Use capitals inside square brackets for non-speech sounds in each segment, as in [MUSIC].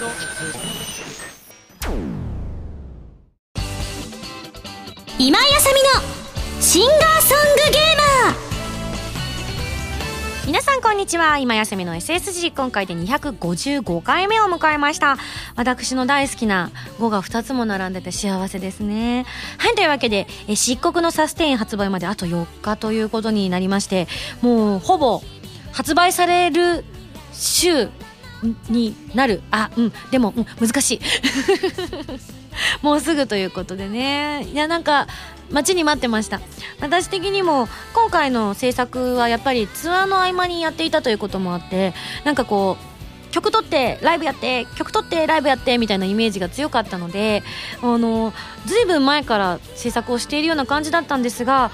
今井あさみのシンガーソングゲーマー。皆さんこんにちは。今休みの SSG 今回で255回目を迎えました。私の大好きな5が2つも並んでて幸せですね。はいというわけで漆黒のサステイン発売まであと4日ということになりましてもうほぼ発売される週になる。あうん。でも、うん、難しい。[LAUGHS] もうすぐということでね。いやなんか待ちに待ってました。私的にも今回の制作はやっぱりツアーの合間にやっていたということもあってなんかこう曲撮ってライブやって曲撮ってライブやってみたいなイメージが強かったのであのずいぶん前から制作をしているような感じだったんですが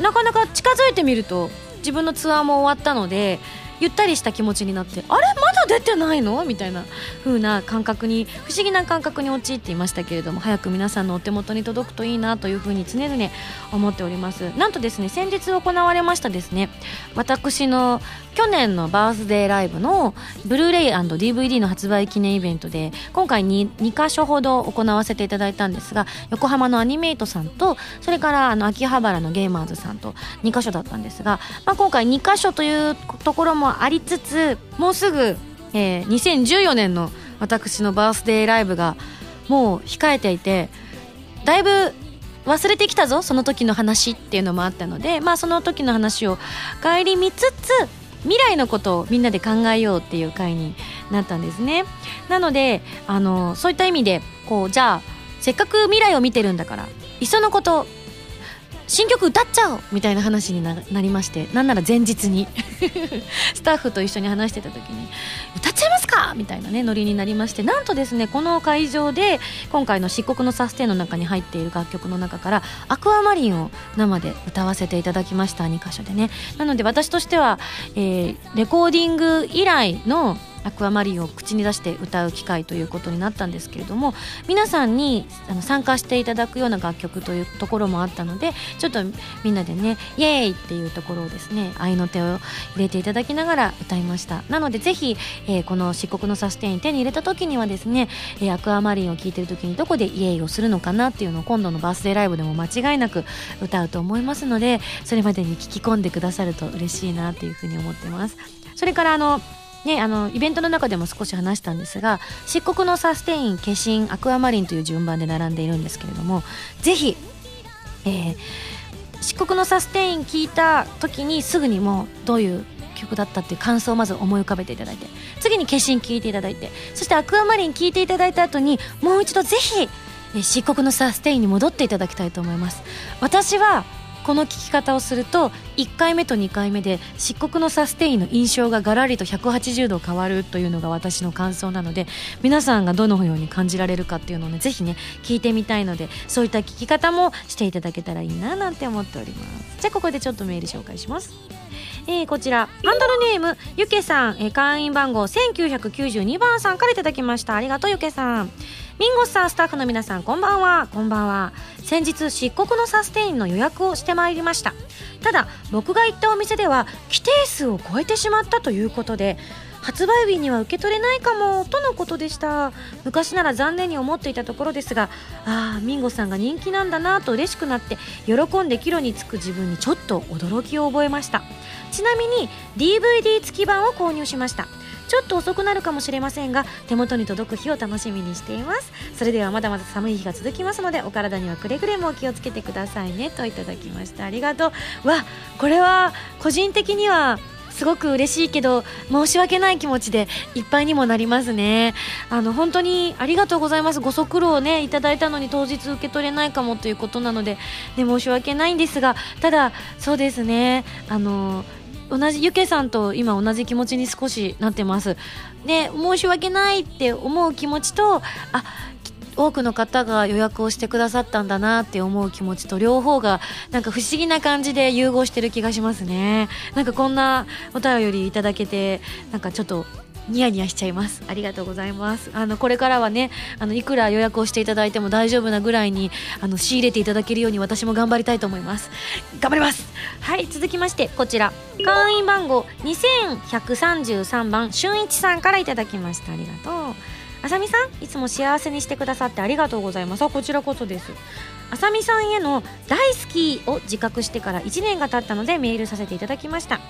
なかなか近づいてみると自分のツアーも終わったのでゆったりした気持ちになってあれ？まだ出てないの？みたいな風な感覚に不思議な感覚に陥っていましたけれども早く皆さんのお手元に届くといいなというふうに常々思っております。なんとですね先日行われましたですね私の去年のバースデーライブのブルーレイ &DVD の発売記念イベントで今回 2, 2箇所ほど行わせていただいたんですが横浜のアニメイトさんとそれからあの秋葉原のゲーマーズさんと2箇所だったんですが、まあ、今回2箇所というところもありつつもうすぐ、えー、2014年の私のバースデーライブがもう控えていてだいぶ忘れてきたぞその時の話っていうのもあったのでまあその時の話を顧みつつ未来のことをみんなで考えようっていう回になったんですね。なのであのそういった意味でこうじゃあせっかく未来を見てるんだからいっそのこと新曲歌っちゃおうみたいな話になりましてなんなら前日に。[LAUGHS] スタッフと一緒に話してた時に歌っちゃいますか？みたいなねノリになりましてなんとですねこの会場で今回の漆黒のサステンの中に入っている楽曲の中からアクアマリンを生で歌わせていただきました2箇所でね。なので私としては、えー、レコーディング以来のアクアマリンを口に出して歌う機会ということになったんですけれども皆さんにあの参加していただくような楽曲というところもあったのでちょっとみんなでねイエーイっていうところをですね愛の手を入れていただきながら歌いました。なのでぜひ、えー、この漆黒のサステイン手に入れた時にはですね、えー、アクアマリンを聴いてる時にどこでイエーイをするのかなっていうのを今度のバースデーライブでも間違いなく歌うと思いますのでそれまでに聞き込んでくださると嬉しいなというふうに思ってます。それからあのね、あのイベントの中でも少し話したんですが漆黒のサステイン化身アクアマリンという順番で並んでいるんですけれどもぜひ、えー、漆黒のサステイン聞いた時にすぐにもうどういう曲だったっていう感想をまず思い浮かべていただいて次に化身聴いていただいてそしてアクアマリン聴いていただいた後にもう一度ぜひ漆黒のサステインに戻っていただきたいと思います。私はこの聞き方をすると1回目と2回目で漆黒のサステインの印象がガラリと180度変わるというのが私の感想なので皆さんがどのように感じられるかっていうのをねぜひね聞いてみたいのでそういった聞き方もしていただけたらいいななんて思っております。じゃあここでちょっとメール紹介します。えー、こちら。ハンドルネームゆけさん、えー、会員番号1992番さんからいただきました。ありがとうゆけさん。ミンゴスさんスタッフの皆さんこんばんは。こんばんは。先日漆黒のサステインの予約をしてまいりました。ただ僕が行ったお店では規定数を超えてしまったということで発売日には受け取れないかもとのことでした。昔なら残念に思っていたところですがああミンゴさんが人気なんだなと嬉しくなって喜んで帰路につく自分にちょっと驚きを覚えました。ちなみに DVD 付き版を購入しました。ちょっと遅くなるかもしれませんが手元に届く日を楽しみにしています。それではまだまだ寒い日が続きますのでお体にはくれぐれもお気をつけてくださいねといただきました。ありがとう。わこれは個人的にはすごく嬉しいけど申し訳ない気持ちでいっぱいにもなりますね。あの本当にありがとうございます。ご足労をねいただいたのに当日受け取れないかもということなので、ね、申し訳ないんですがただそうですね。あの同じゆけさんと今同じ気持ちに少しなってます。で申し訳ないって思う気持ちとあ多くの方が予約をしてくださったんだなって思う気持ちと両方がなんか不思議な感じで融合してる気がしますね。なんかこんなお便りいただけてなんかちょっとニヤニヤしちゃいます。ありがとうございます。あのこれからはねあのいくら予約をしていただいても大丈夫なぐらいにあの仕入れていただけるように私も頑張りたいと思います。頑張ります。はい続きましてこちら。会員番号2133番俊一さんからいただきました。ありがとう。あさみさんいつも幸せにしてくださってありがとうございます。こちらこそです。あさみさんへの大好きを自覚してから1年が経ったのでメールさせていただきました。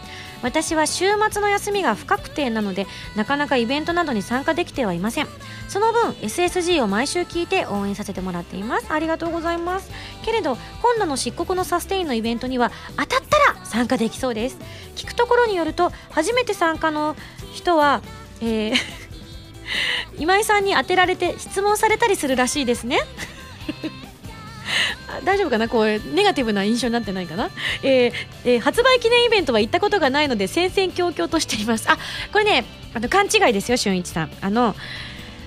私は週末の休みが不確定なのでなかなかイベントなどに参加できてはいません。その分 SSG を毎週聞いて応援させてもらっています。ありがとうございます。けれど今度の漆黒のサステインのイベントには当たったら参加できそうです。聞くところによると初めて参加の人は、えー [LAUGHS] 今井さんに当てられて質問されたりするらしいですね。[LAUGHS] 大丈夫かな？こうネガティブな印象になってないかな、えーえー、発売記念イベントは行ったことがないので戦々恐々としています。あこれねあの勘違いですよ俊一さん。あの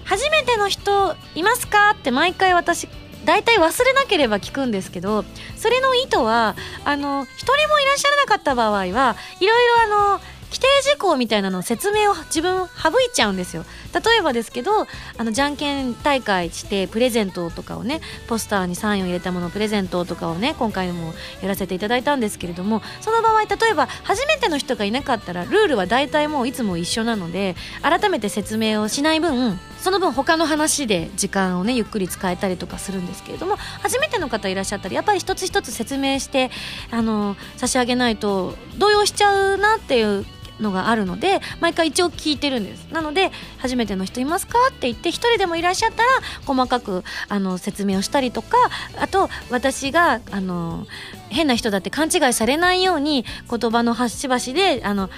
初めての人いますか？って毎回私大体忘れなければ聞くんですけどそれの意図はあの一人もいらっしゃらなかった場合はいろいろあの規定事項みたいなの説明を自分省いちゃうんですよ。例えばですけどあのじゃんけん大会してプレゼントとかをねポスターにサインを入れたものプレゼントとかをね今回もやらせていただいたんですけれどもその場合例えば初めての人がいなかったらルールは大体もういつも一緒なので改めて説明をしない分その分他の話で時間をねゆっくり使えたりとかするんですけれども初めての方いらっしゃったらやっぱり一つ一つ説明してあの差し上げないと動揺しちゃうなっていうのがあるので毎回一応聞いてるんです。なので初めての人いますかって言って1人でもいらっしゃったら細かくあの説明をしたりとかあと私があの変な人だって勘違いされないように言葉の端々であの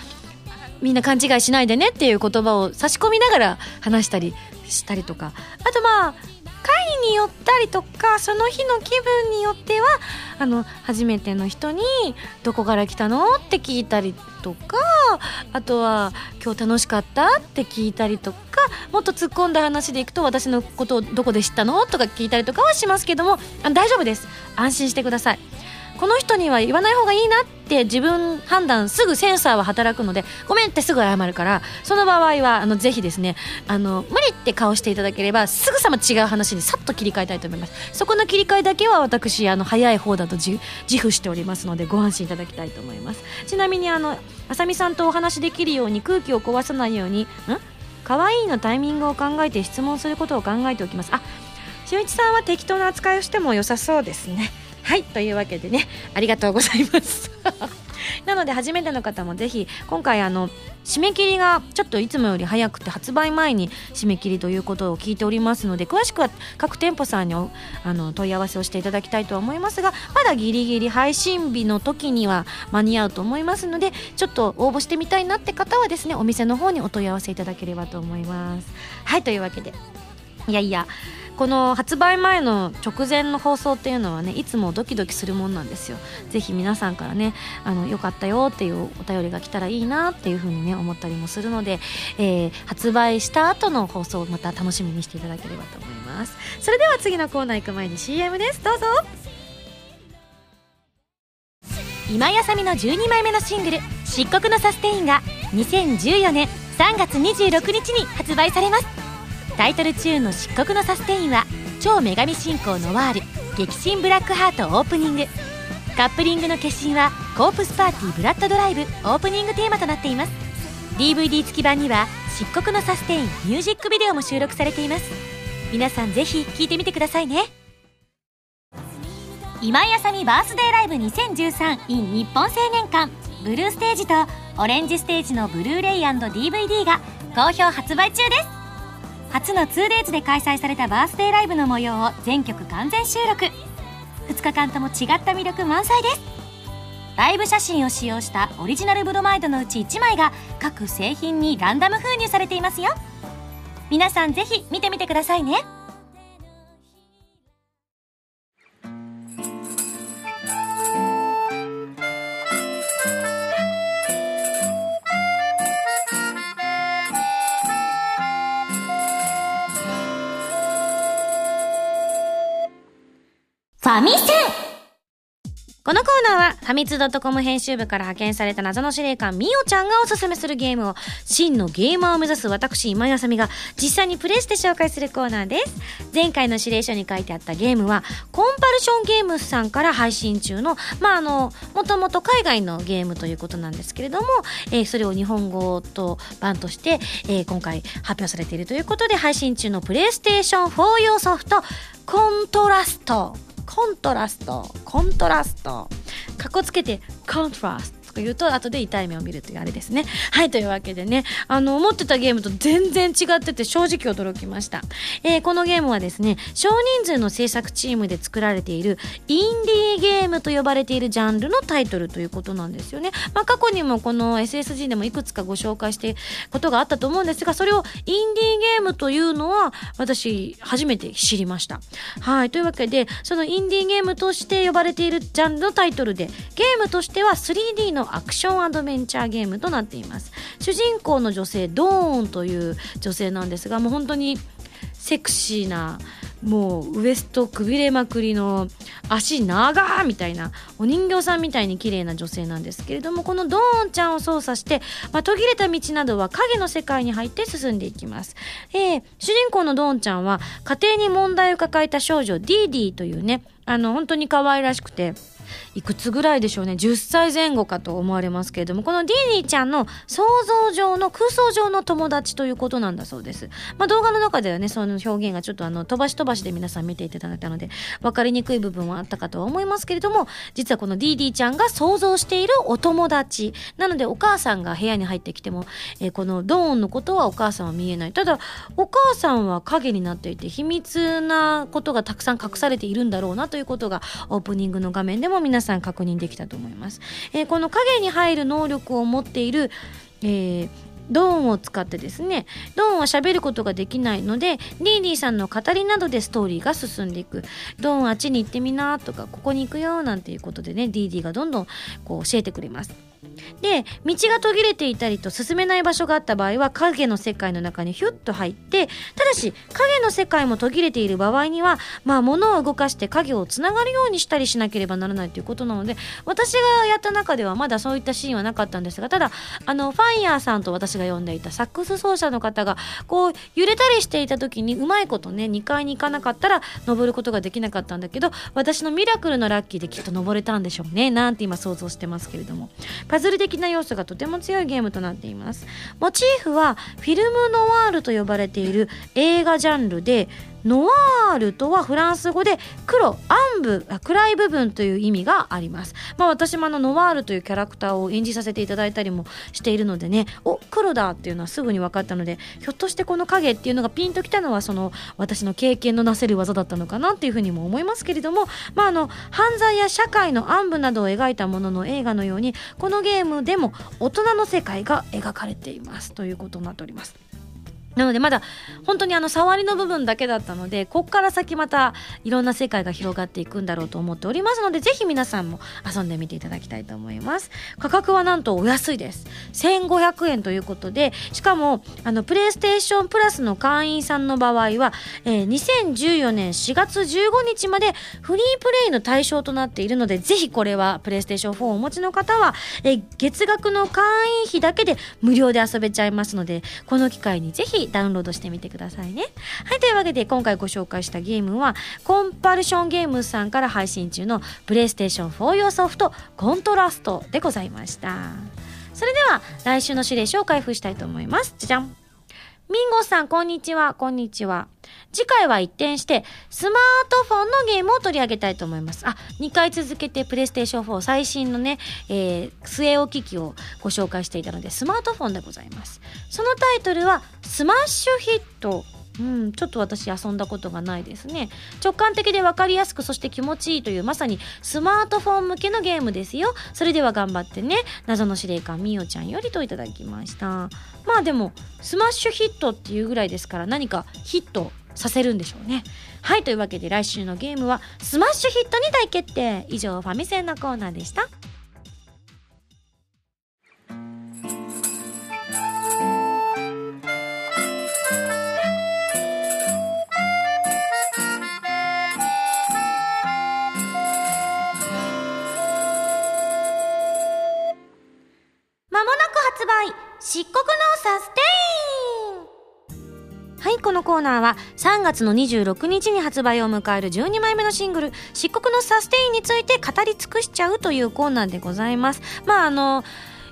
みんな勘違いしないでねっていう言葉を差し込みながら話したりしたりとか。あとまあによったりとかその日の気分によってはあの初めての人に「どこから来たの?」って聞いたりとかあとは「今日楽しかった?」って聞いたりとかもっと突っ込んだ話でいくと私のことをどこで知ったの？とか聞いたりとかはしますけどもあ大丈夫です安心してください。この人には言わない方がいいなって自分判断すぐセンサーは働くのでごめんってすぐ謝るからその場合はあのぜひですねあの無理って顔していただければすぐさま違う話にさっと切り替えたいと思います。そこの切り替えだけは私あの早い方だと自負しておりますのでご安心いただきたいと思います。ちなみにあのあさみさんとお話できるように空気を壊さないようにん？可愛いのタイミングを考えて質問することを考えておきます。あしゅんいちさんは適当な扱いをしても良さそうですね。はいというわけでねありがとうございます。[LAUGHS] なので初めての方もぜひ今回あの締め切りがちょっといつもより早くて発売前に締め切りということを聞いておりますので詳しくは各店舗さんにあの問い合わせをしていただきたいと思いますがまだギリギリ配信日の時には間に合うと思いますのでちょっと応募してみたいなって方はですねお店の方にお問い合わせいただければと思います。はいというわけで。いやいやこの発売前の直前の放送っていうのはねいつもドキドキするもんなんですよ。ぜひ皆さんからねあのよかったよっていうお便りが来たらいいなっていうふうにね思ったりもするので、えー、発売した後の放送をまた楽しみにしていただければと思います。それでは次のコーナー行く前に CM です。どうぞ。今やさみの12枚目のシングル「漆黒のサステイン」が2014年3月26日に発売されます。タイトルチューンの「漆黒のサステイン」は超女神信仰ノワール激震ブラックハートオープニング。カップリングの決心はコープスパーティーブラッドドライブオープニングテーマとなっています。DVD 付き版には漆黒のサステインミュージックビデオも収録されています。皆さんぜひ聴いてみてくださいね。今井あさみバースデーライブ 2013in 日本青年館。ブルーステージとオレンジステージのブルーレイ &DVD が好評発売中です。初の 2days で開催されたバースデーライブの模様を全曲完全収録。2日間とも違った魅力満載です。ライブ写真を使用したオリジナルブロマイドのうち1枚が各製品にランダム封入されていますよ。皆さんぜひ見てみてくださいね。ファミセンこのコーナーは、ファミツー .com 編集部から派遣された謎の司令官、みおちゃんがおすすめするゲームを、真のゲーマーを目指す私、今井あさみが、実際にプレイして紹介するコーナーです。前回の指令書に書いてあったゲームは、コンパルションゲームスさんから配信中の、まあ、あの、もともと海外のゲームということなんですけれども、えー、それを日本語と版として、えー、今回発表されているということで、配信中のプレイステーション4用ソフト、コントラストコントラストコントラスト。かっこつけてコントラスト。とか言うと後で痛い目を見るというあれですね。はいというわけでねあの思ってたゲームと全然違ってて正直驚きました、えー、このゲームはですね少人数の制作チームで作られているインディーゲームと呼ばれているジャンルのタイトルということなんですよね。まあ過去にもこの SSG でもいくつかご紹介してことがあったと思うんですがそれをインディーゲームというのは私初めて知りました。はいというわけでそのインディーゲームとして呼ばれているジャンルのタイトルでゲームとしては 3D ののアクションアドベンチャーゲームとなっています。主人公の女性ドーンという女性なんですがもう本当にセクシーなもうウエストくびれまくりの足長みたいなお人形さんみたいに綺麗な女性なんですけれどもこのドーンちゃんを操作して、まあ、途切れた道などは影の世界に入って進んでいきます、えー、主人公のドーンちゃんは家庭に問題を抱えた少女ディーディーというねあの本当に可愛らしくていくつぐらいでしょうね。10歳前後かと思われますけれどもこのディーニーちゃんの想像上の空想上の友達ということなんだそうです、まあ、動画の中ではねその表現がちょっとあの飛ばし飛ばしで皆さん見ていただいたので分かりにくい部分はあったかとは思いますけれども実はこのディーディーちゃんが想像しているお友達。なのでお母さんが部屋に入ってきても、えー、このドーンのことはお母さんは見えない。ただお母さんは影になっていて秘密なことがたくさん隠されているんだろうなということがオープニングの画面でも皆さん確認できたと思います。えー、この影に入る能力を持っている、えードーンを使ってですねドーンは喋ることができないのでリーリーさんの語りなどでストーリーが進んでいくドーンあっちに行ってみなとかここに行くよなんていうことでねディーディがどんどんこう教えてくれますで道が途切れていたりと進めない場所があった場合は影の世界の中にヒュッと入ってただし影の世界も途切れている場合にはまあ物を動かして影をつながるようにしたりしなければならないということなので私がやった中ではまだそういったシーンはなかったんですがただあのファイヤーさんと私が呼んでいたサックス奏者の方がこう揺れたりしていた時にうまいことね2階に行かなかったら登ることができなかったんだけど私のミラクルのラッキーできっと登れたんでしょうねなんて今想像してますけれども。パズル的な要素がとても強いゲームとなっています。モチーフはフィルムノワールと呼ばれている映画ジャンルでノワールとはフランス語で黒暗部暗い部分という意味があります。まあ私もあのノワールというキャラクターを演じさせていただいたりもしているのでねお黒だっていうのはすぐに分かったのでひょっとしてこの影っていうのがピンときたのはその私の経験のなせる技だったのかなっていうふうにも思いますけれどもまああの犯罪や社会の暗部などを描いたものの映画のようにこのゲームでも大人の世界が描かれていますということになっております。なのでまだ本当にあの触りの部分だけだったのでこっから先またいろんな世界が広がっていくんだろうと思っておりますのでぜひ皆さんも遊んでみていただきたいと思います。価格はなんとお安いです。1500円ということでしかもあのプレイステーションプラスの会員さんの場合は、えー、2014年4月15日までフリープレイの対象となっているのでぜひこれはプレイステーション4をお持ちの方は、えー、月額の会員費だけで無料で遊べちゃいますのでこの機会にぜひダウンロードしてみてくださいね。はい、というわけで今回ご紹介したゲームはコンパルションゲームさんから配信中のプレイステーション4用ソフトコントラストでございました。それでは来週の指令書を開封したいと思います。じゃじゃんミンゴさん、こんにちは、こんにちは。次回は一転して、スマートフォンのゲームを取り上げたいと思います。あ、2回続けてプレイステーション4最新のね、えー、据え置き機をご紹介していたので、スマートフォンでございます。そのタイトルは、スマッシュヒットうん、ちょっと私遊んだことがないですね。直感的で分かりやすくそして気持ちいいというまさにスマートフォン向けのゲームですよ。それでは頑張ってね。謎の司令官みおちゃんよりといただきました。まあでもスマッシュヒットっていうぐらいですから何かヒットさせるんでしょうね。はいというわけで来週のゲームはスマッシュヒットに大決定。以上ファミセンのコーナーでした。ナーは3月の26日に発売を迎える12枚目のシングル「漆黒のサステイン」について語り尽くしちゃうというコーナーでございます。まああの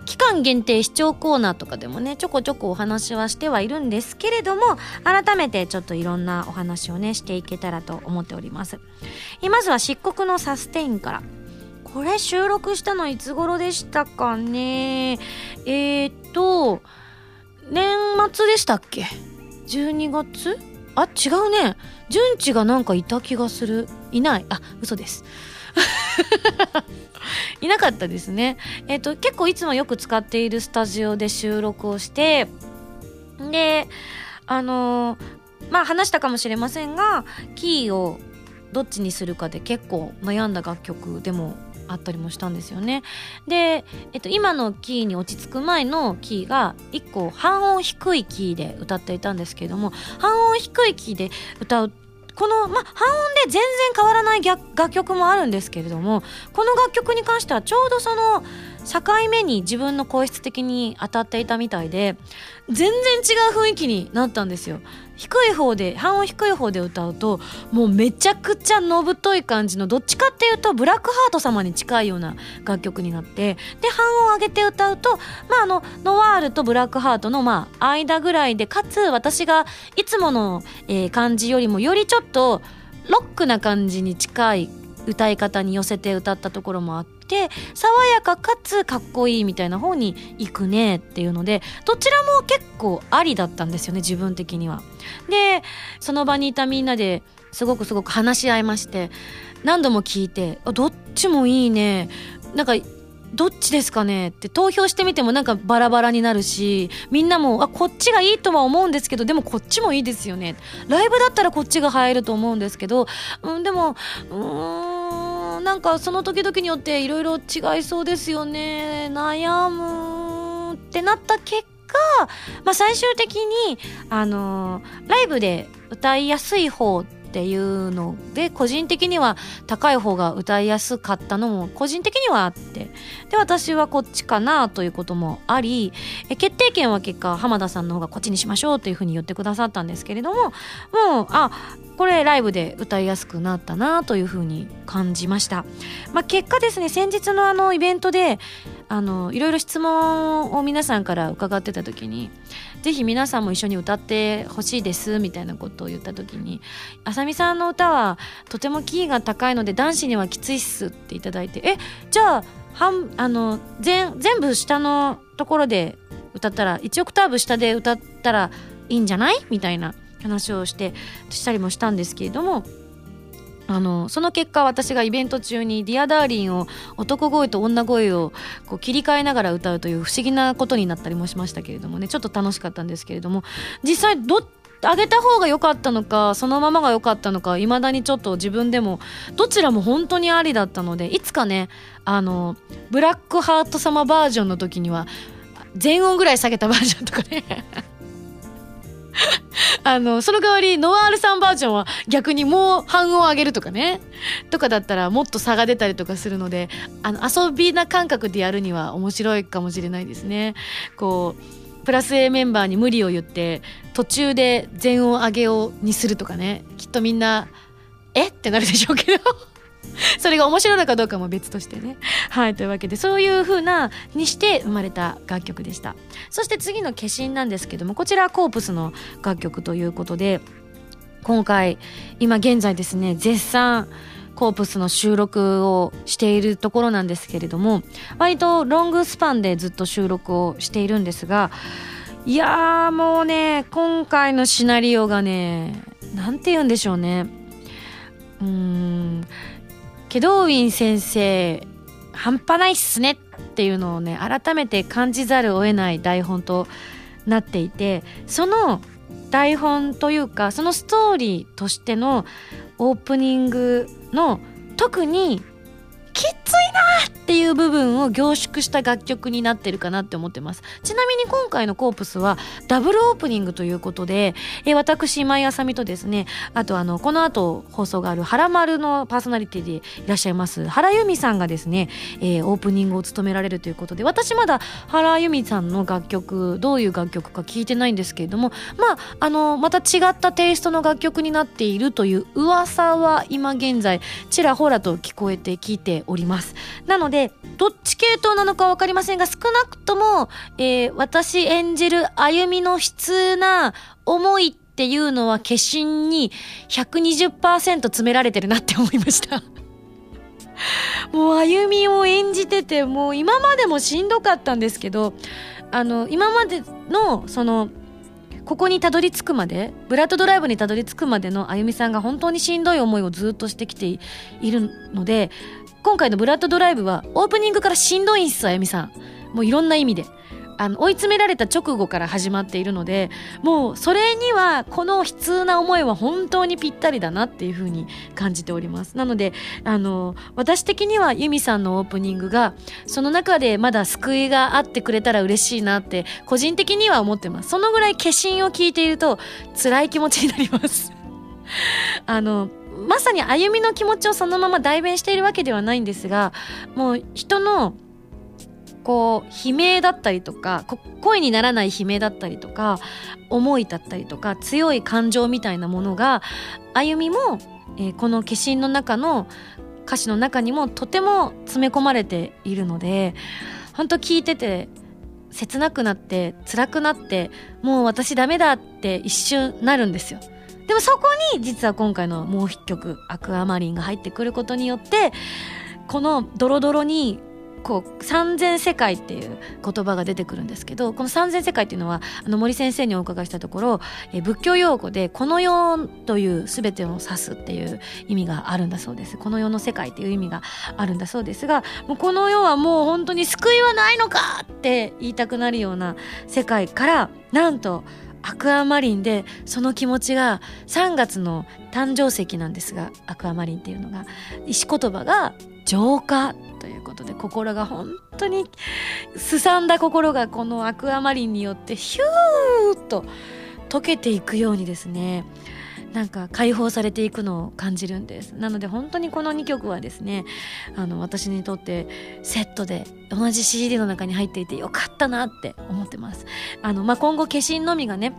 期間限定視聴コーナーとかでもねちょこちょこお話はしてはいるんですけれども改めてちょっといろんなお話をねしていけたらと思っております。まずは漆黒のサステインから。これ収録したのいつ頃でしたかね？えー、っと年末でしたっけ？12月？あ違うね。順次がなんかいた気がする。いない。あ嘘です。[LAUGHS] いなかったですね。えっ、ー、と、結構いつもよく使っているスタジオで収録をして、で、あのー、まあ話したかもしれませんが、キーをどっちにするかで結構悩んだ楽曲でもあったりもしたんですよね。で、えっと、今のキーに落ち着く前のキーが1個半音低いキーで歌っていたんですけれども半音低いキーで歌うこの、ま、半音で全然変わらない楽曲もあるんですけれどもこの楽曲に関してはちょうどその境目に自分の声質的に当たっていたみたいで全然違う雰囲気になったんですよ低い方で半音低い方で歌うともうめちゃくちゃのぶとい感じのどっちかっていうとブラックハート様に近いような楽曲になってで半音上げて歌うとまああのノワールとブラックハートのまあ間ぐらいでかつ私がいつもの、えー、感じよりもよりちょっとロックな感じに近い歌い方に寄せて歌ったところもあってて爽やかかつかっこいいみたいな方に行くねっていうのでどちらも結構ありだったんですよね自分的には。でその場にいたみんなですごくすごく話し合いまして何度も聞いて「どっちもいいね」なんかどっちですかねって投票してみてもなんかバラバラになるしみんなもあこっちがいいとは思うんですけどでもこっちもいいですよねライブだったらこっちが入ると思うんですけど、うん、でもうーんなんかその時々によっていろいろ違いそうですよね。悩むってなった結果、まあ、最終的にあのー、ライブで歌いやすい方ってていうので個人的には高い方が歌いやすかったのも個人的にはあって。で私はこっちかなということもありえ決定権は結果浜田さんの方がこっちにしましょうというふうに言ってくださったんですけれどももうあこれライブで歌いやすくなったなというふうに感じました、まあ、結果ですね先日のあのイベントであのいろいろ質問を皆さんから伺ってた時にぜひ皆さんも一緒に歌ってほしいですみたいなことを言った時にあさみさんの歌はとてもキーが高いので男子にはきついっすっていただいてえじゃあ半あの全全部下のところで歌ったら1オクターブ下で歌ったらいいんじゃない？みたいな話をしてしたりもしたんですけれどもあのその結果私がイベント中に「ディアダーリンを男声と女声をこう切り替えながら歌うという不思議なことになったりもしましたけれどもね。ちょっと楽しかったんですけれども実際ど上げた方が良かったのかそのままが良かったのかいまだにちょっと自分でもどちらも本当にありだったのでいつかねあのブラックハート様バージョンの時には全音ぐらい下げたバージョンとかね。[LAUGHS] あの、その代わり、ノワールさんバージョンは逆にもう半音上げるとかね。とかだったらもっと差が出たりとかするので、あの、遊びな感覚でやるには面白いかもしれないですね。こう、プラス A メンバーに無理を言って、途中で全音上げをにするとかね。きっとみんな、え？ってなるでしょうけど。[LAUGHS] それが面白いのかどうかも別としてね。はい、というわけで、そういう風な、にして生まれた楽曲でした。そして次の化身なんですけども、こちらコープスの楽曲ということで、今回、今現在ですね、絶賛、コープスの収録をしているところなんですけれども、割とロングスパンでずっと収録をしているんですが、いやーもうね、今回のシナリオがね、なんて言うんでしょうね。うーん、祁答院先生半端ないっすねっていうのをね改めて感じざるを得ない台本となっていてその台本というかそのストーリーとしてのオープニングの特にきついなっていう部分を凝縮した楽曲になってるかなって思ってます。ちなみに今回のコープスはダブルオープニングということで、えー、私今井あさみとですねあとあのこの後放送がある「はらまる」のパーソナリティでいらっしゃいます原由美さんがですね、えー、オープニングを務められるということで私まだ原由美さんの楽曲どういう楽曲か聞いてないんですけれどもまああのまた違ったテイストの楽曲になっているという噂は今現在ちらほらと聞こえて聞いております。なのでどっち系統なのか分かりませんが少なくとも、えー、私演じる歩みの悲痛な思いっていうのは化身に120%詰められてるなって思いました。[LAUGHS] もう歩みを演じててもう今までもしんどかったんですけどあの今までのそのここにたどり着くまでブラッドドライブにたどり着くまでのあゆみさんが本当にしんどい思いをずっとしてきているので今回のブラッドドライブはオープニングからしんどいんすあゆみさん。もういろんな意味で。あの追い詰められた直後から始まっているのでもうそれにはこの悲痛な思いは本当にぴったりだなっていうふうに感じております。なのであの私的にはユミさんのオープニングがその中でまだ救いがあってくれたら嬉しいなって個人的には思ってます。そのぐらい化身を聞いていると辛い気持ちになります。あのまさに歩みの気持ちをそのまま代弁しているわけではないんですがもう人のこう悲鳴だったりとか声にならない悲鳴だったりとか思いだったりとか強い感情みたいなものが歩みも、えー、この化身の中の歌詞の中にもとても詰め込まれているので本当聞いてて切なくなって辛くなってもう私ダメだって一瞬なるんですよ。でもそこに実は今回のもう一曲「アクアマリン」が入ってくることによってこのドロドロにこう三千世界っていう言葉が出てくるんですけどこの三千世界っていうのはあの森先生にお伺いしたところえ仏教用語でこの世という全てを指すっていう意味があるんだそうです。この世の世界っていう意味があるんだそうですがもうこの世はもう本当に救いはないのかって言いたくなるような世界からなんとアクアマリンでその気持ちが3月の誕生石なんですがアクアマリンっていうのが石言葉が浄化ということで心が本当にすさんだ心がこのアクアマリンによってヒューッと溶けていくようにですねなんか解放されていくのを感じるんです。なので本当にこの2曲はですねあの私にとってセットで同じ CD の中に入っていてよかったなって思ってます。あの、まあ、今後化身のみがね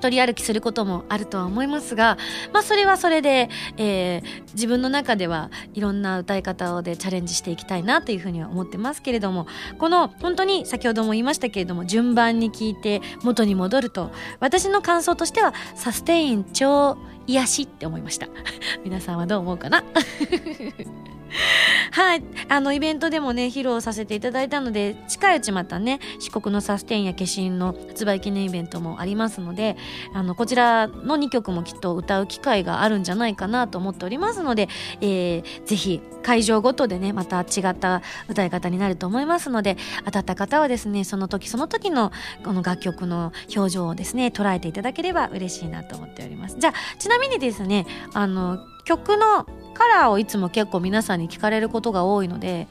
一人歩きすることもあるとは思いますが、まあそれはそれで、えー、自分の中ではいろんな歌い方でチャレンジしていきたいなというふうには思ってますけれども、この本当に先ほども言いましたけれども、順番に聞いて元に戻ると、私の感想としてはサステイン超癒しって思いました。[LAUGHS] 皆さんはどう思うかな？[LAUGHS] [LAUGHS] はい。あの、イベントでもね、披露させていただいたので、近いうちまたね、四国のサステインや化身の発売記念イベントもありますので、あの、こちらの2曲もきっと歌う機会があるんじゃないかなと思っておりますので、えー、ぜひ、会場ごとでね、また違った歌い方になると思いますので、当たった方はですね、その時その時のこの楽曲の表情をですね、捉えていただければ嬉しいなと思っております。じゃあ、ちなみにですね、あの、曲のカラーをいつも結構皆さんに聞かれることが多いので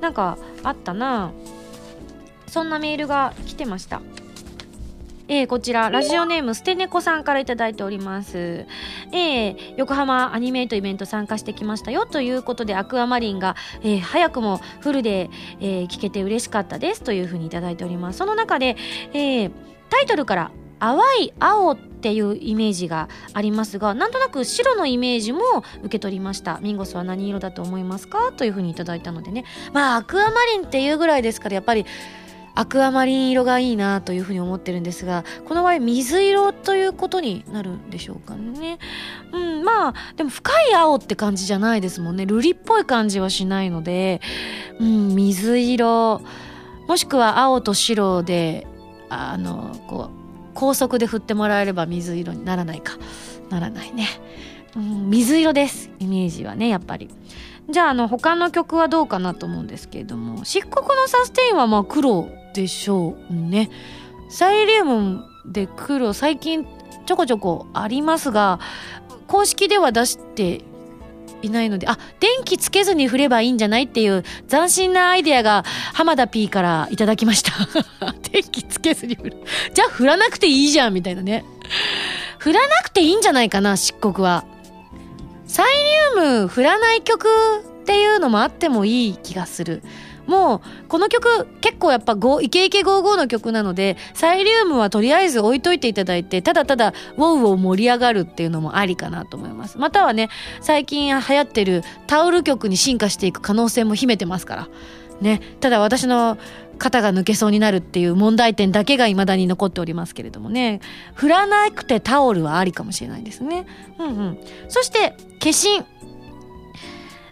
なんかあったなそんなメールが来てましたえー、こちら、ラジオネーム、捨て猫さんから頂いております。えー、横浜アニメイトイベント参加してきましたよということで、アクアマリンが、えー、早くもフルで、え、聞けて嬉しかったですというふうに頂いております。その中で、え、タイトルから、淡い青っていうイメージがありますがなんとなく白のイメージも受け取りました。ミンゴスは何色だと思いますか？というふうにいただいたのでね。まあアクアマリンっていうぐらいですからやっぱりアクアマリン色がいいなというふうに思ってるんですがこの場合水色ということになるんでしょうかね。うんまあでも深い青って感じじゃないですもんね。瑠璃っぽい感じはしないのでうん水色もしくは青と白であのこう高速で振ってもらえれば水色にならないか。ならないね、うん、水色です。イメージはねやっぱり。じゃああの他の曲はどうかなと思うんですけれども。漆黒のサステインはまあ黒でしょうね。サイリウムで黒最近ちょこちょこありますが公式では出していないので、あ、電気つけずに振ればいいんじゃないっていう斬新なアイデアが浜田 P からいただきました。[LAUGHS] 電気つけずに振る。じゃあ振らなくていいじゃんみたいなね。振らなくていいんじゃないかな、漆黒は。サイリウム振らない曲っていうのもあってもいい気がする。もうこの曲結構やっぱイケイケゴーゴーの曲なのでサイリウムはとりあえず置いといていただいてただただウォウを盛り上がるっていうのもありかなと思います。またはね最近流行ってるタオル曲に進化していく可能性も秘めてますから。ねただ私の肩が抜けそうになるっていう問題点だけが未だに残っておりますけれどもね。振らなくてタオルはありかもしれないですね。うんうん。そして化身。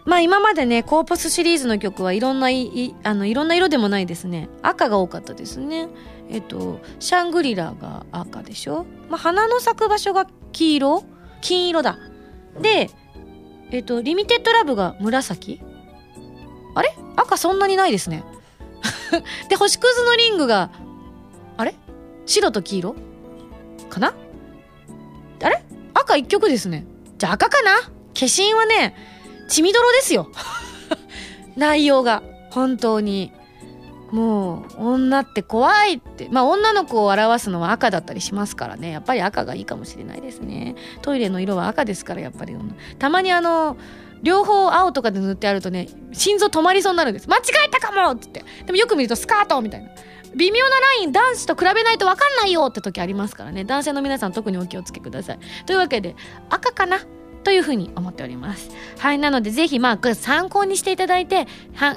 まあ今までね、コーパスシリーズの曲はいろんない、あの、いろんな色でもないですね。赤が多かったですね。えっと、シャングリラが赤でしょまあ花の咲く場所が黄色金色だ。で、えっと、リミテッドラブが紫あれ？赤そんなにないですね。[LAUGHS] で、星屑のリングが、あれ？白と黄色？かな？あれ？赤一曲ですね。じゃあ赤かな？化身はね、血みどろですよ。[LAUGHS] 内容が。本当に。もう女って怖いって。まあ女の子を表すのは赤だったりしますからね。やっぱり赤がいいかもしれないですね。トイレの色は赤ですからやっぱりたまにあの両方青とかで塗ってあるとね心臓止まりそうになるんです。間違えたかもっつって。でもよく見るとスカートみたいな。微妙なライン男子と比べないと分かんないよって時ありますからね。男性の皆さん特にお気をつけください。というわけで赤かなというふうに思っております。はい。なので、ぜひ、まあ、参考にしていただいて、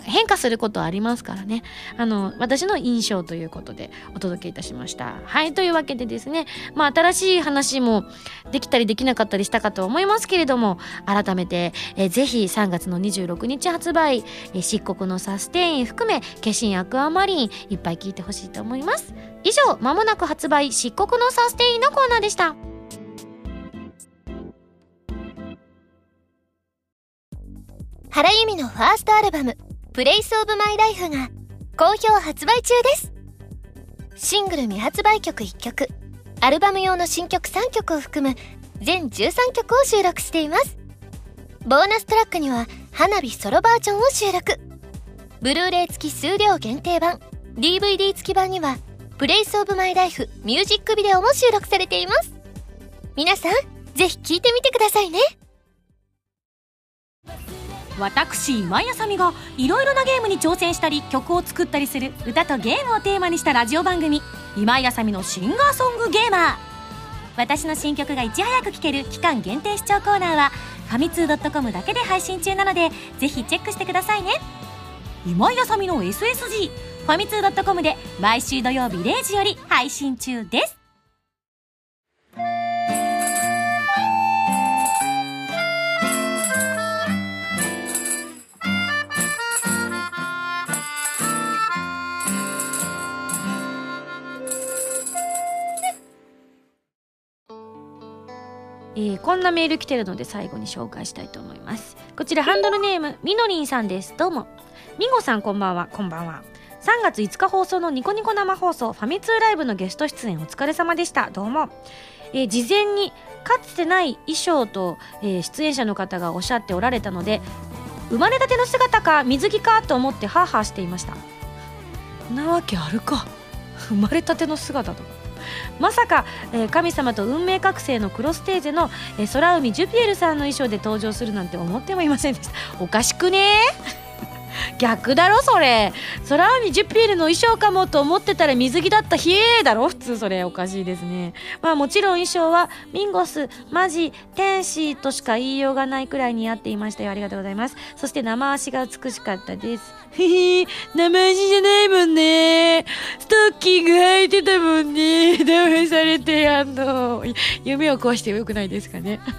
変化することありますからね。あの、私の印象ということでお届けいたしました。はい。というわけでですね、まあ、新しい話もできたりできなかったりしたかと思いますけれども、改めて、えぜひ3月の26日発売、え漆黒のサステイン含め、化身アクアマリン、いっぱい聞いてほしいと思います。以上、まもなく発売、漆黒のサステインのコーナーでした。原由美のファーストアルバム「プレイスオブマイライフが好評発売中です。シングル未発売曲1曲アルバム用の新曲3曲を含む全13曲を収録しています。ボーナストラックには花火ソロバージョンを収録。ブルーレイ付き数量限定版 DVD 付き版には Place of my life ミュージックビデオも収録されています。皆さんぜひ聴いてみてくださいね。私今井あさみがいろいろなゲームに挑戦したり曲を作ったりする歌とゲームをテーマにしたラジオ番組「今井あさみのシンガーソングゲーマー」私の新曲がいち早く聴ける期間限定視聴コーナーはファミツー .com だけで配信中なのでぜひチェックしてくださいね。今井あさみの SSG ファミツー .com で毎週土曜日0時より配信中です。えー、こんなメール来てるので最後に紹介したいと思います。こちらハンドルネームみのりんさんです。どうも。みごさんこんばんは。こんばんは。3月5日放送のニコニコ生放送ファミ通ライブのゲスト出演お疲れ様でした。どうも、えー、事前にかつてない衣装と、えー、出演者の方がおっしゃっておられたので生まれたての姿か水着かと思ってハーハーしていました。なわけあるか。生まれたての姿と。かまさか、えー、神様と運命覚醒のクロステーゼの、えー、空海ジュピエルさんの衣装で登場するなんて思ってもいませんでした。おかしくね逆だろそれ。空海ジュピエルの衣装かもと思ってたら水着だったひえーだろ普通それ。おかしいですね。まあもちろん衣装はミンゴスマジ天使としか言いようがないくらい似合っていましたよ。ありがとうございます。そして生足が美しかったです。へへ生足じゃないもんね。ストッキング履いてたもんね。[LAUGHS] 騙されてあの。夢を壊してよくないですかね。[LAUGHS]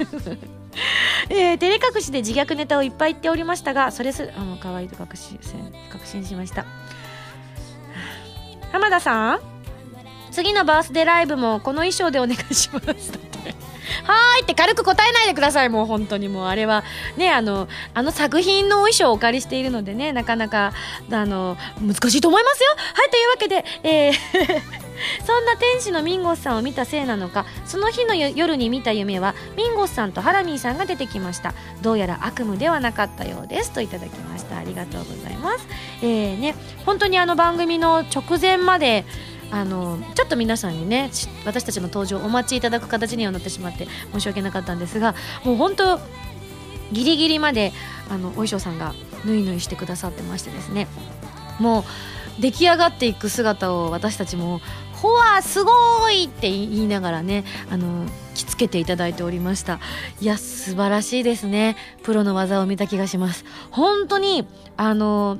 えー、照れ隠しで自虐ネタをいっぱい言っておりましたがそれすあの可愛いと確信確信しました。浜田さん？次のバースデーライブもこの衣装でお願いします。[LAUGHS] はーいって軽く答えないでください。もう本当に。もうあれはねあのあの作品のお衣装をお借りしているのでねなかなかあの難しいと思いますよ。はいというわけでえー [LAUGHS] そんな天使のミンゴスさんを見たせいなのかその日の夜に見た夢はミンゴスさんとハラミーさんが出てきました。どうやら悪夢ではなかったようです。といただきました。ありがとうございます。えーね本当にあの番組の直前まであのちょっと皆さんにね私たちの登場お待ちいただく形にはなってしまって申し訳なかったんですがもう本当ギリギリまであのお衣装さんがぬいぬいしてくださってましてですね。もう出来上がっていく姿を私たちも「ほわすごい!」って言いながらねあの着付けていただいておりました。いや素晴らしいですね。プロの技を見た気がします。本当にあの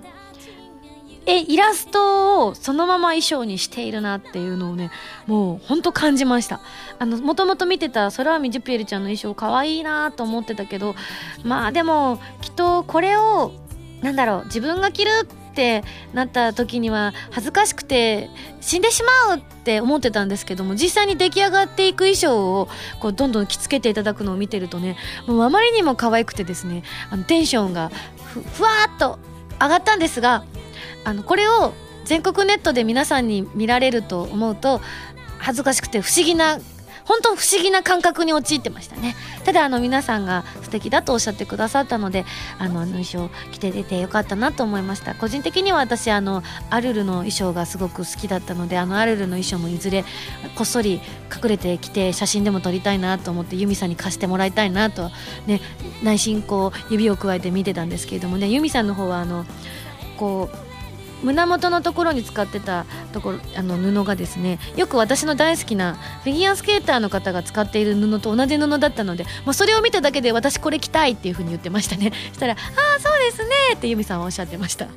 えイラストをそのまま衣装にしているなっていうのをねもうほんと感じました。あのもともと見てた空海ジュピエルちゃんの衣装可愛いなと思ってたけどまあでもきっとこれをなんだろう自分が着るっってなった時には恥ずかしくて死んでしまうって思ってたんですけども実際に出来上がっていく衣装をこうどんどん着付けていただくのを見てるとねもうあまりにも可愛くてですねあのテンションがふふわっと上がったんですがあのこれを全国ネットで皆さんに見られると思うと恥ずかしくて不思議な本当不思議な感覚に陥ってましたね。ただあの皆さんが素敵だとおっしゃってくださったのであの衣装着て出てよかったなと思いました。個人的には私あのアルルの衣装がすごく好きだったのであのアルルの衣装もいずれこっそり隠れてきて写真でも撮りたいなと思ってユミさんに貸してもらいたいなとね内心こう指をくわえて見てたんですけれどもねユミさんの方はあのこう胸元のところに使ってたところあの布がですねよく私の大好きなフィギュアスケーターの方が使っている布と同じ布だったのでもうそれを見ただけで私これ着たいっていうふうに言ってましたね。したら「ああそうですね」って由美さんはおっしゃってました。は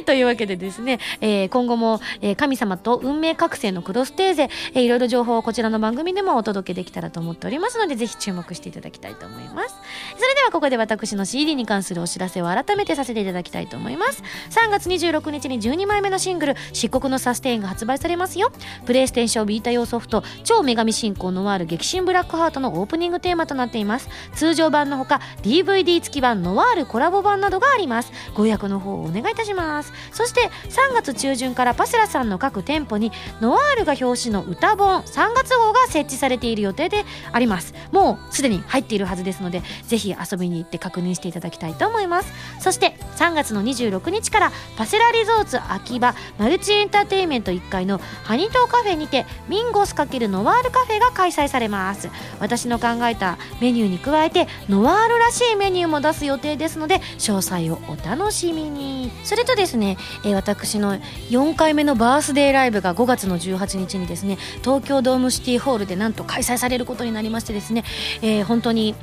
い、というわけでですね、えー、今後も、えー、神様と運命覚醒のクロステーゼ、えー、いろいろ情報をこちらの番組でもお届けできたらと思っておりますので、ぜひ注目していただきたいと思います。それではここで私の CD に関するお知らせを改めてさせていただきたいと思います。3月26日に12枚目のシングル、漆黒のサステインが発売されますよ。プレイステーションビータ用ソフト、超女神進行ノワール激震ブラックハートのオープニングテーマとなっています。通常版のほか、DVD 付き版ノワールコラボ版などがあります。ご予約の方をお願いいたします。ます。そして3月中旬からパセラさんの各店舗にノワールが表紙の歌本3月号が設置されている予定であります。もうすでに入っているはずですのでぜひ遊びに行って確認していただきたいと思います。そして3月の26日からパセラリゾーツ秋葉マルチエンターテインメント1階のハニトーカフェにてミンゴス×ノワールカフェが開催されます。私の考えたメニューに加えてノワールらしいメニューも出す予定ですので詳細をお楽しみに。それとですですね、えー、私の4回目のバースデーライブが5月の18日にですね東京ドームシティホールでなんと開催されることになりましてですね、えー、本当に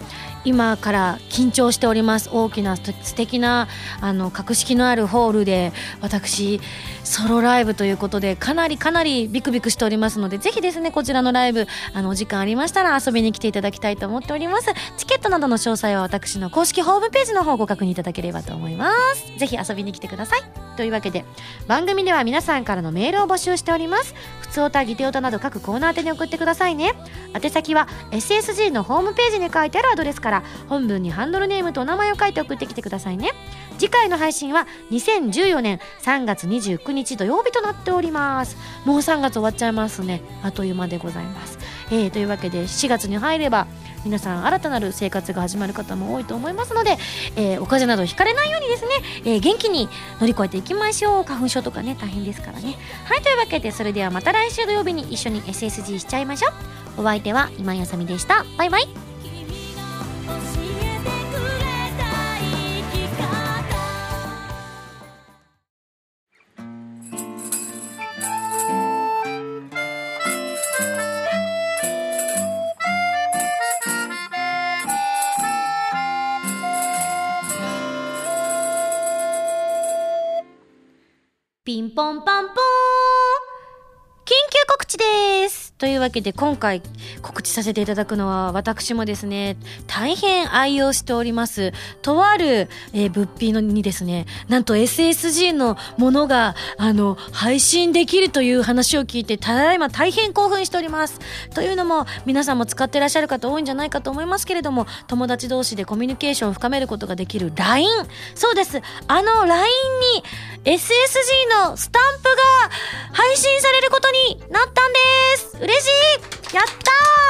今から緊張しております。大きな素敵なあの格式のあるホールで私ソロライブということでかなりかなりビクビクしておりますのでぜひですねこちらのライブあのお時間ありましたら遊びに来ていただきたいと思っております。チケットなどの詳細は私の公式ホームページの方をご確認いただければと思います。ぜひ遊びに来てください。というわけで番組では皆さんからのメールを募集しております。普通歌ギテオタなど各コーナー宛てに送ってくださいね。宛先は SSG のホームページに書いてあるアドレスから本文にハンドルネームとお名前を書いて送ってきてくださいね。次回の配信は2014年3月29日土曜日となっております。もう3月終わっちゃいますね。あっという間でございます。えー、というわけで4月に入れば皆さん新たなる生活が始まる方も多いと思いますので、えー、お風邪などひかれないようにですね、えー、元気に乗り越えていきましょう。花粉症とかね大変ですからね。はいというわけでそれではまた来週土曜日に一緒に SSG しちゃいましょう。お相手は今井あさみでした。バイバイ。わけで今回告知させていただくのは私もですね、大変愛用しております、とある、えー、物品のにですね、なんと SSG のものが、あの、配信できるという話を聞いて、ただいま大変興奮しております。というのも、皆さんも使ってらっしゃる方多いんじゃないかと思いますけれども、友達同士でコミュニケーションを深めることができる LINE。そうです。あの LINE に SSG のスタンプが配信されることになったんです嬉しいやっ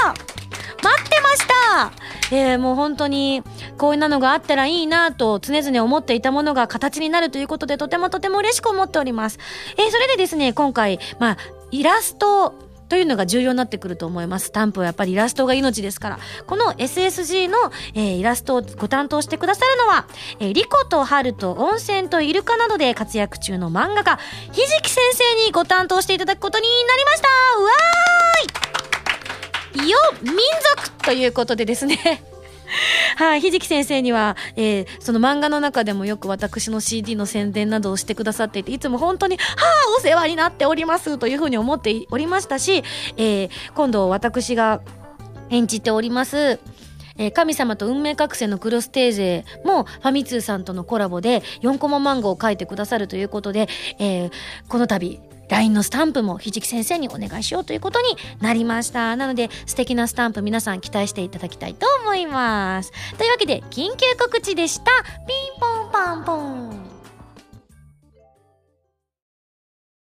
たー待ってましたえー、もう本当にこういうのがあったらいいなと常々思っていたものが形になるということでとてもとても嬉しく思っております。えー、それでですね、今回、まあ、イラストというのが重要になってくると思います。スタンプはやっぱりイラストが命ですから。この SSG の、えー、イラストをご担当してくださるのは、えー、リコとハルと温泉とイルカなどで活躍中の漫画家、ひじき先生にご担当していただくことになりましたわーいよ民族ということでですね [LAUGHS] はい、ひじき先生には、えー、その漫画の中でもよく私の CD の宣伝などをしてくださっていて、いつも本当に、はあ、お世話になっておりますというふうに思っておりましたし、えー、今度私が演じております、えー、神様と運命覚醒のクロステーゼもファミ通さんとのコラボで4コマ漫画を書いてくださるということで、えー、この度 LINE のスタンプもひじき先生にお願いしようということになりました。なので素敵なスタンプ皆さん期待していただきたいと思います。というわけで緊急告知でした。ピンポンパンポン。